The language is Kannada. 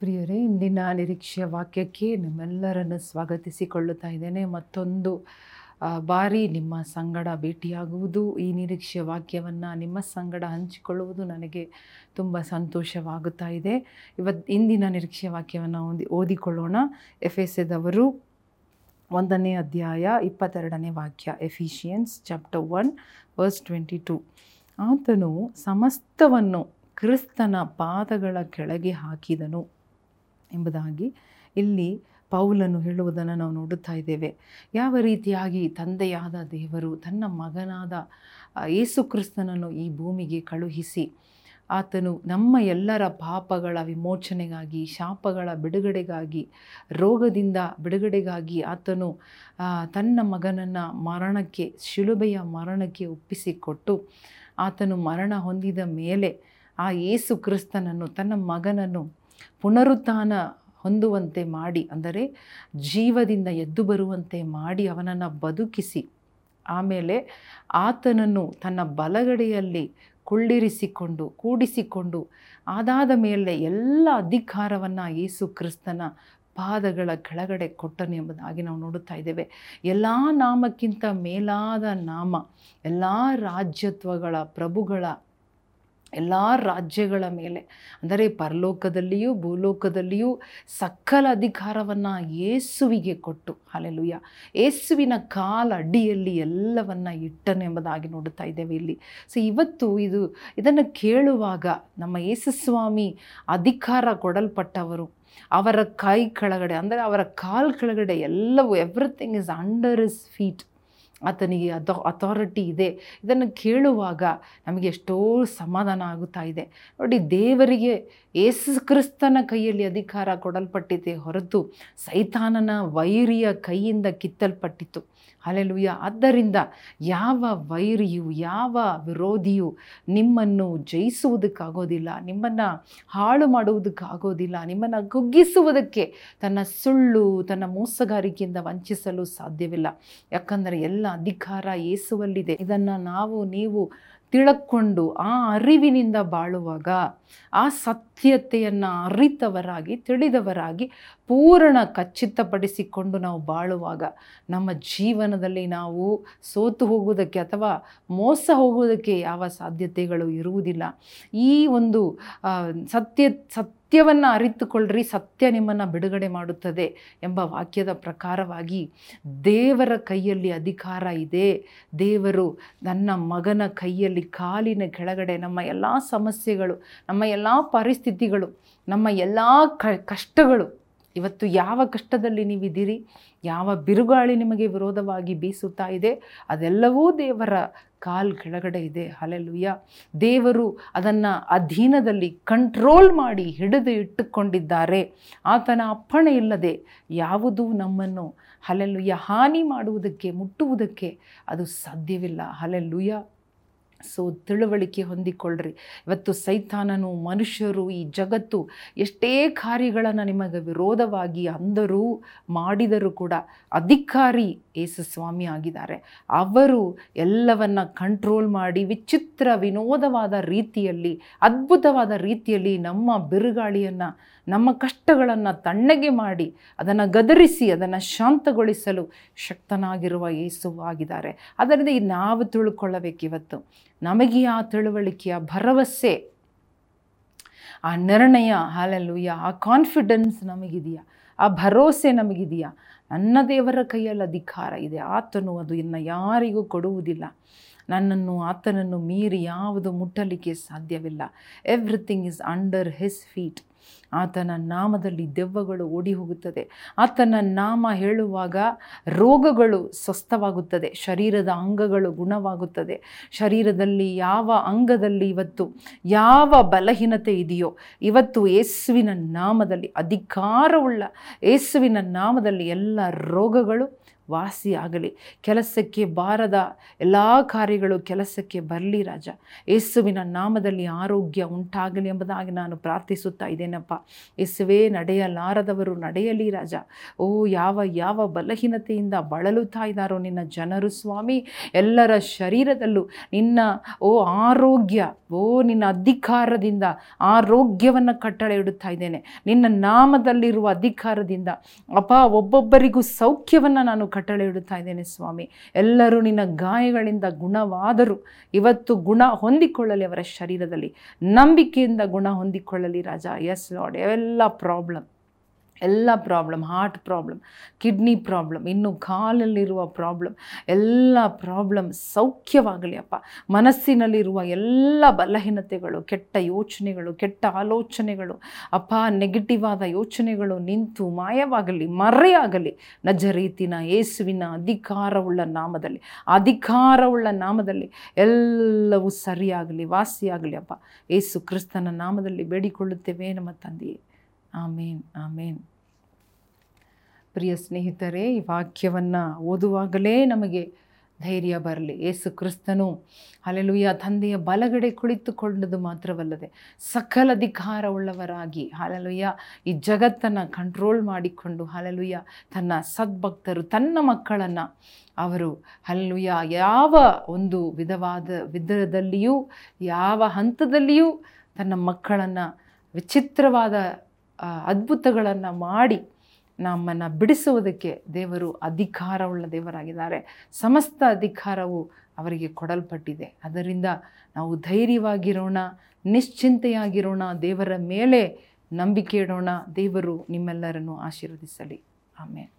ಪ್ರಿಯರೇ, ಇಂದಿನ ನಿರೀಕ್ಷೆಯ ವಾಕ್ಯಕ್ಕೆ ನಿಮ್ಮೆಲ್ಲರನ್ನು ಸ್ವಾಗತಿಸಿಕೊಳ್ಳುತ್ತಾ ಇದ್ದೇನೆ. ಮತ್ತೊಂದು ಬಾರಿ ನಿಮ್ಮ ಸಂಗಡ ಭೇಟಿಯಾಗುವುದು, ಈ ನಿರೀಕ್ಷೆಯ ವಾಕ್ಯವನ್ನು ನಿಮ್ಮ ಸಂಗಡ ಹಂಚಿಕೊಳ್ಳುವುದು ನನಗೆ ತುಂಬ ಸಂತೋಷವಾಗುತ್ತಾ ಇದೆ. ಇವತ್ತು ಇಂದಿನ ನಿರೀಕ್ಷೆಯ ವಾಕ್ಯವನ್ನು ಓದಿ, ಓದಿಕೊಳ್ಳೋಣ. ಎಫ್ ಎಸ್ ಎದವರು ಒಂದನೇ ಅಧ್ಯಾಯ ಇಪ್ಪತ್ತೆರಡನೇ ವಾಕ್ಯ, Ephesians chapter one, verse twenty two. ಆತನು ಸಮಸ್ತವನ್ನು ಕ್ರಿಸ್ತನ ಪಾದಗಳ ಕೆಳಗೆ ಹಾಕಿದನು. ಎಂಬುದಾಗಿ ಇಲ್ಲಿ ಪೌಲನ್ನು ಹೇಳುವುದನ್ನು ನಾವು ನೋಡುತ್ತಾ ಇದ್ದೇವೆ. ಯಾವ ರೀತಿಯಾಗಿ ತಂದೆಯಾದ ದೇವರು, ತನ್ನ ಮಗನಾದ ಯೇಸುಕ್ರಿಸ್ತನನ್ನು ಕ್ರಿಸ್ತನನ್ನು ಈ ಭೂಮಿಗೆ ಕಳುಹಿಸಿ, ಆತನು ನಮ್ಮ ಎಲ್ಲರ ಪಾಪಗಳ ವಿಮೋಚನೆಗಾಗಿ, ಶಾಪಗಳ ಬಿಡುಗಡೆಗಾಗಿ, ರೋಗದಿಂದ ಬಿಡುಗಡೆಗಾಗಿ ಆತನು ತನ್ನ ಮಗನನ್ನು ಮರಣಕ್ಕೆ, ಶಿಲುಬೆಯ ಮರಣಕ್ಕೆ ಒಪ್ಪಿಸಿಕೊಟ್ಟು, ಆತನು ಮರಣ ಹೊಂದಿದ ಮೇಲೆ ಆ ಯೇಸು ಕ್ರಿಸ್ತನನ್ನು, ತನ್ನ ಮಗನನ್ನು ಪುನರುತ್ಥಾನ ಹೊಂದುವಂತೆ ಮಾಡಿ, ಅಂದರೆ ಜೀವದಿಂದ ಎದ್ದು ಬರುವಂತೆ ಮಾಡಿ ಅವನನ್ನು ಬದುಕಿಸಿ, ಆಮೇಲೆ ಆತನನ್ನು ತನ್ನ ಬಲಗಡೆಯಲ್ಲಿ ಕುಳ್ಳಿರಿಸಿಕೊಂಡು, ಕೂಡಿಸಿಕೊಂಡು, ಅದಾದ ಮೇಲೆ ಎಲ್ಲ ಅಧಿಕಾರವನ್ನು ಯೇಸು ಕ್ರಿಸ್ತನ ಪಾದಗಳ ಕೆಳಗಡೆ ಕೊಟ್ಟನು ಎಂಬುದಾಗಿ ನಾವು ನೋಡುತ್ತಾ ಇದ್ದೇವೆ. ಎಲ್ಲ ನಾಮಕ್ಕಿಂತ ಮೇಲಾದ ನಾಮ, ಎಲ್ಲ ರಾಜ್ಯತ್ವಗಳ ಪ್ರಭುಗಳ ಎಲ್ಲ ರಾಜ್ಯಗಳ ಮೇಲೆ, ಅಂದರೆ ಪರಲೋಕದಲ್ಲಿಯೂ ಭೂಲೋಕದಲ್ಲಿಯೂ ಸಕಲ ಅಧಿಕಾರವನ್ನು ಯೇಸುವಿಗೆ ಕೊಟ್ಟು ಅಲ್ಲೆಲುಯ್ಯ ಯೇಸುವಿನ ಕಾಲ ಅಡಿಯಲ್ಲಿ ಎಲ್ಲವನ್ನು ಇಟ್ಟನು ಎಂಬುದಾಗಿ ನೋಡುತ್ತಾ ಇದ್ದೇವೆ ಇಲ್ಲಿ. ಸೊ ಇವತ್ತು ಇದು, ಇದನ್ನು ಕೇಳುವಾಗ ನಮ್ಮ ಯೇಸುಸ್ವಾಮಿ ಅಧಿಕಾರ ಕೊಡಲ್ಪಟ್ಟವರು, ಅವರ ಕೈ ಕೆಳಗಡೆ, ಅಂದರೆ ಅವರ ಕಾಲ್ ಕೆಳಗಡೆ ಎಲ್ಲವೂ everything is under is feet ಆತನಿಗೆ ಅಥಾ ಅಥಾರಿಟಿ ಇದೆ. ಇದನ್ನು ಕೇಳುವಾಗ ನಮಗೆ ಎಷ್ಟೋ ಸಮಾಧಾನ ಆಗುತ್ತಾ ಇದೆ. ನೋಡಿ, ದೇವರಿಗೆ ಯೇಸು ಕ್ರಿಸ್ತನ ಕೈಯಲ್ಲಿ ಅಧಿಕಾರ ಕೊಡಲ್ಪಟ್ಟಿದೆ ಹೊರತು ಸೈತಾನನ ವೈರಿಯ ಕೈಯಿಂದ ಕಿತ್ತಲ್ಪಟ್ಟಿತ್ತು. ಅಲೆಲುಯ್ಯ ಆದ್ದರಿಂದ ಯಾವ ವೈರಿಯು, ಯಾವ ವಿರೋಧಿಯು ನಿಮ್ಮನ್ನು ಜಯಿಸುವುದಕ್ಕಾಗೋದಿಲ್ಲ, ನಿಮ್ಮನ್ನು ಹಾಳು ಮಾಡುವುದಕ್ಕಾಗೋದಿಲ್ಲ, ನಿಮ್ಮನ್ನು ಕುಗ್ಗಿಸುವುದಕ್ಕೆ ತನ್ನ ಸುಳ್ಳು, ತನ್ನ ಮೋಸಗಾರಿಕೆಯಿಂದ ವಂಚಿಸಲು ಸಾಧ್ಯವಿಲ್ಲ. ಯಾಕಂದರೆ ಎಲ್ಲ ಅಧಿಕಾರ ಏಸುವಲ್ಲಿದೆ. ಇದನ್ನು ನಾವು, ನೀವು ತಿಳಕೊಂಡು ಆ ಅರಿವಿನಿಂದ ಬಾಳುವಾಗ, ಆ ಸತ್ಯತೆಯನ್ನು ಅರಿತವರಾಗಿ, ತಿಳಿದವರಾಗಿ, ಪೂರ್ಣ ಖಚಿತಪಡಿಸಿಕೊಂಡು ನಾವು ಬಾಳುವಾಗ, ನಮ್ಮ ಜೀವನದಲ್ಲಿ ನಾವು ಸೋತು ಹೋಗುವುದಕ್ಕೆ ಅಥವಾ ಮೋಸ ಹೋಗುವುದಕ್ಕೆ ಯಾವ ಸಾಧ್ಯತೆಗಳು ಇರುವುದಿಲ್ಲ. ಈ ಒಂದು ಸತ್ಯ ಸತ್ಯ ಸತ್ಯವನ್ನು ಅರಿತುಕೊಳ್ಳ್ರಿ, ಸತ್ಯ ನಿಮ್ಮನ್ನು ಬಿಡುಗಡೆ ಮಾಡುತ್ತದೆ ಎಂಬ ವಾಕ್ಯದ ಪ್ರಕಾರವಾಗಿ ದೇವರ ಕೈಯಲ್ಲಿ ಅಧಿಕಾರ ಇದೆ. ದೇವರು ನನ್ನ ಮಗನ ಕೈಯಲ್ಲಿ ಕಾಲಿನ ಕೆಳಗಡೆ ನಮ್ಮ ಎಲ್ಲ ಸಮಸ್ಯೆಗಳು, ನಮ್ಮ ಎಲ್ಲ ಪರಿಸ್ಥಿತಿಗಳು, ನಮ್ಮ ಎಲ್ಲ ಕಷ್ಟಗಳು ಇವತ್ತು ಯಾವ ಕಷ್ಟದಲ್ಲಿ ನೀವಿದ್ದೀರಿ? ಯಾವ ಬಿರುಗಾಳಿ ನಿಮಗೆ ವಿರೋಧವಾಗಿ ಬೀಸುತ್ತಾ ಇದೆ? ಅದೆಲ್ಲವೂ ದೇವರ ಕಾಲ್ ಕೆಳಗಡೆ ಇದೆ. ಹಲೆಲುಯ್ಯ ದೇವರು ಅದನ್ನು ಅಧೀನದಲ್ಲಿ ಕಂಟ್ರೋಲ್ ಮಾಡಿ ಹಿಡಿದು ಇಟ್ಟುಕೊಂಡಿದ್ದಾರೆ. ಆತನ ಅಪ್ಪಣೆ ಇಲ್ಲದೆ ಯಾವುದೂ ನಮ್ಮನ್ನು ಹಲೆಲುಯ್ಯ ಹಾನಿ ಮಾಡುವುದಕ್ಕೆ, ಮುಟ್ಟುವುದಕ್ಕೆ ಅದು ಸಾಧ್ಯವಿಲ್ಲ. ಹಲೆಲುಯ್ಯ ಸೊ ತಿಳುವಳಿಕೆ ಹೊಂದಿಕೊಳ್ಳ್ರಿ. ಇವತ್ತು ಸೈತಾನನು, ಮನುಷ್ಯರು ಈ ಜಗತ್ತು ಎಷ್ಟೇ ಕಾರ್ಯಗಳನ್ನು ನಿಮಗೆ ವಿರೋಧವಾಗಿ ಅಂದರೂ ಮಾಡಿದರೂ ಕೂಡ ಅಧಿಕಾರಿ ಯೇಸು ಸ್ವಾಮಿ ಆಗಿದ್ದಾರೆ. ಅವರು ಎಲ್ಲವನ್ನು ಕಂಟ್ರೋಲ್ ಮಾಡಿ ವಿಚಿತ್ರ ವಿನೋದವಾದ ರೀತಿಯಲ್ಲಿ, ಅದ್ಭುತವಾದ ರೀತಿಯಲ್ಲಿ ನಮ್ಮ ಬಿರುಗಾಳಿಯನ್ನು ನಮ್ಮ ಕಷ್ಟಗಳನ್ನು ತಣ್ಣಗೆ ಮಾಡಿ, ಅದನ್ನು ಗದರಿಸಿ, ಅದನ್ನು ಶಾಂತಗೊಳಿಸಲು ಶಕ್ತನಾಗಿರುವ ಯೇಸು ಆಗಿದ್ದಾರೆ. ಅದರಿಂದ ಈ ನಾವು ತಿಳ್ಕೊಳ್ಳಬೇಕಿವತ್ತು ನಮಗೆ ಆ ತಿಳುವಳಿಕೆಯ ಭರವಸೆ, ಆ ನಿರ್ಣಯ ಹಾಲೆಲ್ಲೂಯ್ಯ ಆ ಕಾನ್ಫಿಡೆನ್ಸ್ ನಮಗಿದೆಯಾ? ಆ ಭರವಸೆ ನಮಗಿದೆಯಾ? ನನ್ನ ದೇವರ ಕೈಯಲ್ಲಿ ಅಧಿಕಾರ ಇದೆ. ಆತನು ಅದು ಇನ್ನು ಯಾರಿಗೂ ಕೊಡುವುದಿಲ್ಲ. ನನ್ನನ್ನು ಆತನನ್ನು ಮೀರಿ ಯಾವುದು ಮುಟ್ಟಲಿಕ್ಕೆ ಸಾಧ್ಯವಿಲ್ಲ. Everything is under his feet ಆತನ ನಾಮದಲ್ಲಿ ದೆವ್ವಗಳು ಓಡಿ ಹೋಗುತ್ತದೆ ಆತನ ನಾಮ ಹೇಳುವಾಗ ರೋಗಗಳು ಸ್ವಸ್ಥವಾಗುತ್ತದೆ. ಶರೀರದ ಅಂಗಗಳು ಗುಣವಾಗುತ್ತದೆ. ಶರೀರದಲ್ಲಿ ಯಾವ ಅಂಗದಲ್ಲಿ ಇವತ್ತು ಯಾವ ಬಲಹೀನತೆ ಇದೆಯೋ, ಇವತ್ತು ಯೇಸುವಿನ ನಾಮದಲ್ಲಿ ಅಧಿಕಾರವುಳ್ಳ, ಯೇಸುವಿನ ನಾಮದಲ್ಲಿ ಎಲ್ಲ ರೋಗಗಳು ವಾಸಿ ಆಗಲಿ. ಕೆಲಸಕ್ಕೆ ಬಾರದ ಎಲ್ಲ ಕಾರ್ಯಗಳು ಕೆಲಸಕ್ಕೆ ಬರಲಿ ರಾಜ. ಯೇಸುವಿನ ನಾಮದಲ್ಲಿ ಆರೋಗ್ಯ ಉಂಟಾಗಲಿ ಎಂಬುದಾಗಿ ನಾನು ಪ್ರಾರ್ಥಿಸುತ್ತಾ ಇದ್ದೇನಪ್ಪ. ಯೇಸುವೇ, ನಡೆಯಲಾರದವರು ನಡೆಯಲಿ ರಾಜ. ಓ, ಯಾವ ಯಾವ ಬಲಹೀನತೆಯಿಂದ ಬಳಲುತ್ತಾ ಇದ್ದಾರೋ ನಿನ್ನ ಜನರು ಸ್ವಾಮಿ. ಎಲ್ಲರ ಶರೀರದಲ್ಲೂ ನಿನ್ನ, ಓ, ಆರೋಗ್ಯ, ಓ, ನಿನ್ನ ಅಧಿಕಾರದಿಂದ ಆರೋಗ್ಯವನ್ನು ಕಟ್ಟಳೆ ಇಡುತ್ತಾ ಇದ್ದೇನೆ. ನಿನ್ನ ನಾಮದಲ್ಲಿರುವ ಅಧಿಕಾರದಿಂದ ಅಪ್ಪ ಒಬ್ಬೊಬ್ಬರಿಗೂ ಸೌಖ್ಯವನ್ನು ನಾನು ಕಟ್ಟಳೆ ಇಡುತ್ತಾ ಇದ್ದೇನೆ ಸ್ವಾಮಿ. ಎಲ್ಲರೂ ನಿನ್ನ ಗಾಯಗಳಿಂದ ಗುಣವಾದರೂ ಇವತ್ತು ಗುಣ ಹೊಂದಿಕೊಳ್ಳಲಿ ಅವರ ಶರೀರದಲ್ಲಿ. ನಂಬಿಕೆಯಿಂದ ಗುಣ ಹೊಂದಿಕೊಳ್ಳಲಿ ರಾಜ. ಎಸ್ ಲಾಡ್ ಎಲ್ಲ ಪ್ರಾಬ್ಲಮ್ ಎಲ್ಲ problem heart problem kidney problem ಇನ್ನು ಕಾಲಲ್ಲಿರುವ ಪ್ರಾಬ್ಲಮ್ ಎಲ್ಲ ಪ್ರಾಬ್ಲಮ್ ಸೌಖ್ಯವಾಗಲಿ ಅಪ್ಪ. ಮನಸ್ಸಿನಲ್ಲಿರುವ ಎಲ್ಲ ಬಲಹೀನತೆಗಳು, ಕೆಟ್ಟ ಯೋಚನೆಗಳು, ಕೆಟ್ಟ ಆಲೋಚನೆಗಳು, ಅಪ್ಪ ನೆಗೆಟಿವ್ ಆದ ಯೋಚನೆಗಳು ನಿಂತು ಮಾಯವಾಗಲಿ, ಮರೆಯಾಗಲಿ, ನಜರೀತಿನ, ಯೇಸುವಿನ ಅಧಿಕಾರವುಳ್ಳ ನಾಮದಲ್ಲಿ ಅಧಿಕಾರವುಳ್ಳ ನಾಮದಲ್ಲಿ ಎಲ್ಲವೂ ಸರಿಯಾಗಲಿ, ವಾಸಿಯಾಗಲಿ ಅಪ್ಪ. ಯೇಸು ಕ್ರಿಸ್ತನ ನಾಮದಲ್ಲಿ ಬೇಡಿಕೊಳ್ಳುತ್ತೇವೆ ನಮ್ಮ ತಂದೆಯೇ. ಆಮೇನ್ ಆಮೇನ್. ಪ್ರಿಯ ಸ್ನೇಹಿತರೆ, ಈ ವಾಕ್ಯವನ್ನು ಓದುವಾಗಲೇ ನಮಗೆ ಧೈರ್ಯ ಬರಲಿ. ಏಸು ಕ್ರಿಸ್ತನು ಹಲೆಲುಯ್ಯ ತಂದೆಯ ಬಲಗಡೆ ಕುಳಿತುಕೊಂಡದು ಮಾತ್ರವಲ್ಲದೆ ಸಕಲ ಅಧಿಕಾರವುಳ್ಳವರಾಗಿ ಹಲಲುಯ್ಯ ಈ ಜಗತ್ತನ್ನು ಕಂಟ್ರೋಲ್ ಮಾಡಿಕೊಂಡು ಹಲಲುಯ್ಯ ತನ್ನ ಸದ್ಭಕ್ತರು, ತನ್ನ ಮಕ್ಕಳನ್ನು ಅವರು ಅಲ್ಲುಯ್ಯ ಯಾವ ಒಂದು ವಿಧವಾದ ವಿಧದಲ್ಲಿಯೂ ಯಾವ ಹಂತದಲ್ಲಿಯೂ ತನ್ನ ಮಕ್ಕಳನ್ನು ವಿಚಿತ್ರವಾದ ಅದ್ಭುತಗಳನ್ನು ಮಾಡಿ ನಮ್ಮನ್ನು ಬಿಡಿಸುವುದಕ್ಕೆ ದೇವರು ಅಧಿಕಾರವುಳ್ಳ ದೇವರಾಗಿದ್ದಾರೆ. ಸಮಸ್ತ ಅಧಿಕಾರವು ಅವರಿಗೆ ಕೊಡಲ್ಪಟ್ಟಿದೆ. ಅದರಿಂದ ನಾವು ಧೈರ್ಯವಾಗಿರೋಣ, ನಿಶ್ಚಿಂತೆಯಾಗಿರೋಣ, ದೇವರ ಮೇಲೆ ನಂಬಿಕೆ ಇಡೋಣ. ದೇವರು ನಿಮ್ಮೆಲ್ಲರನ್ನು ಆಶೀರ್ವದಿಸಲಿ. ಆಮೇಲೆ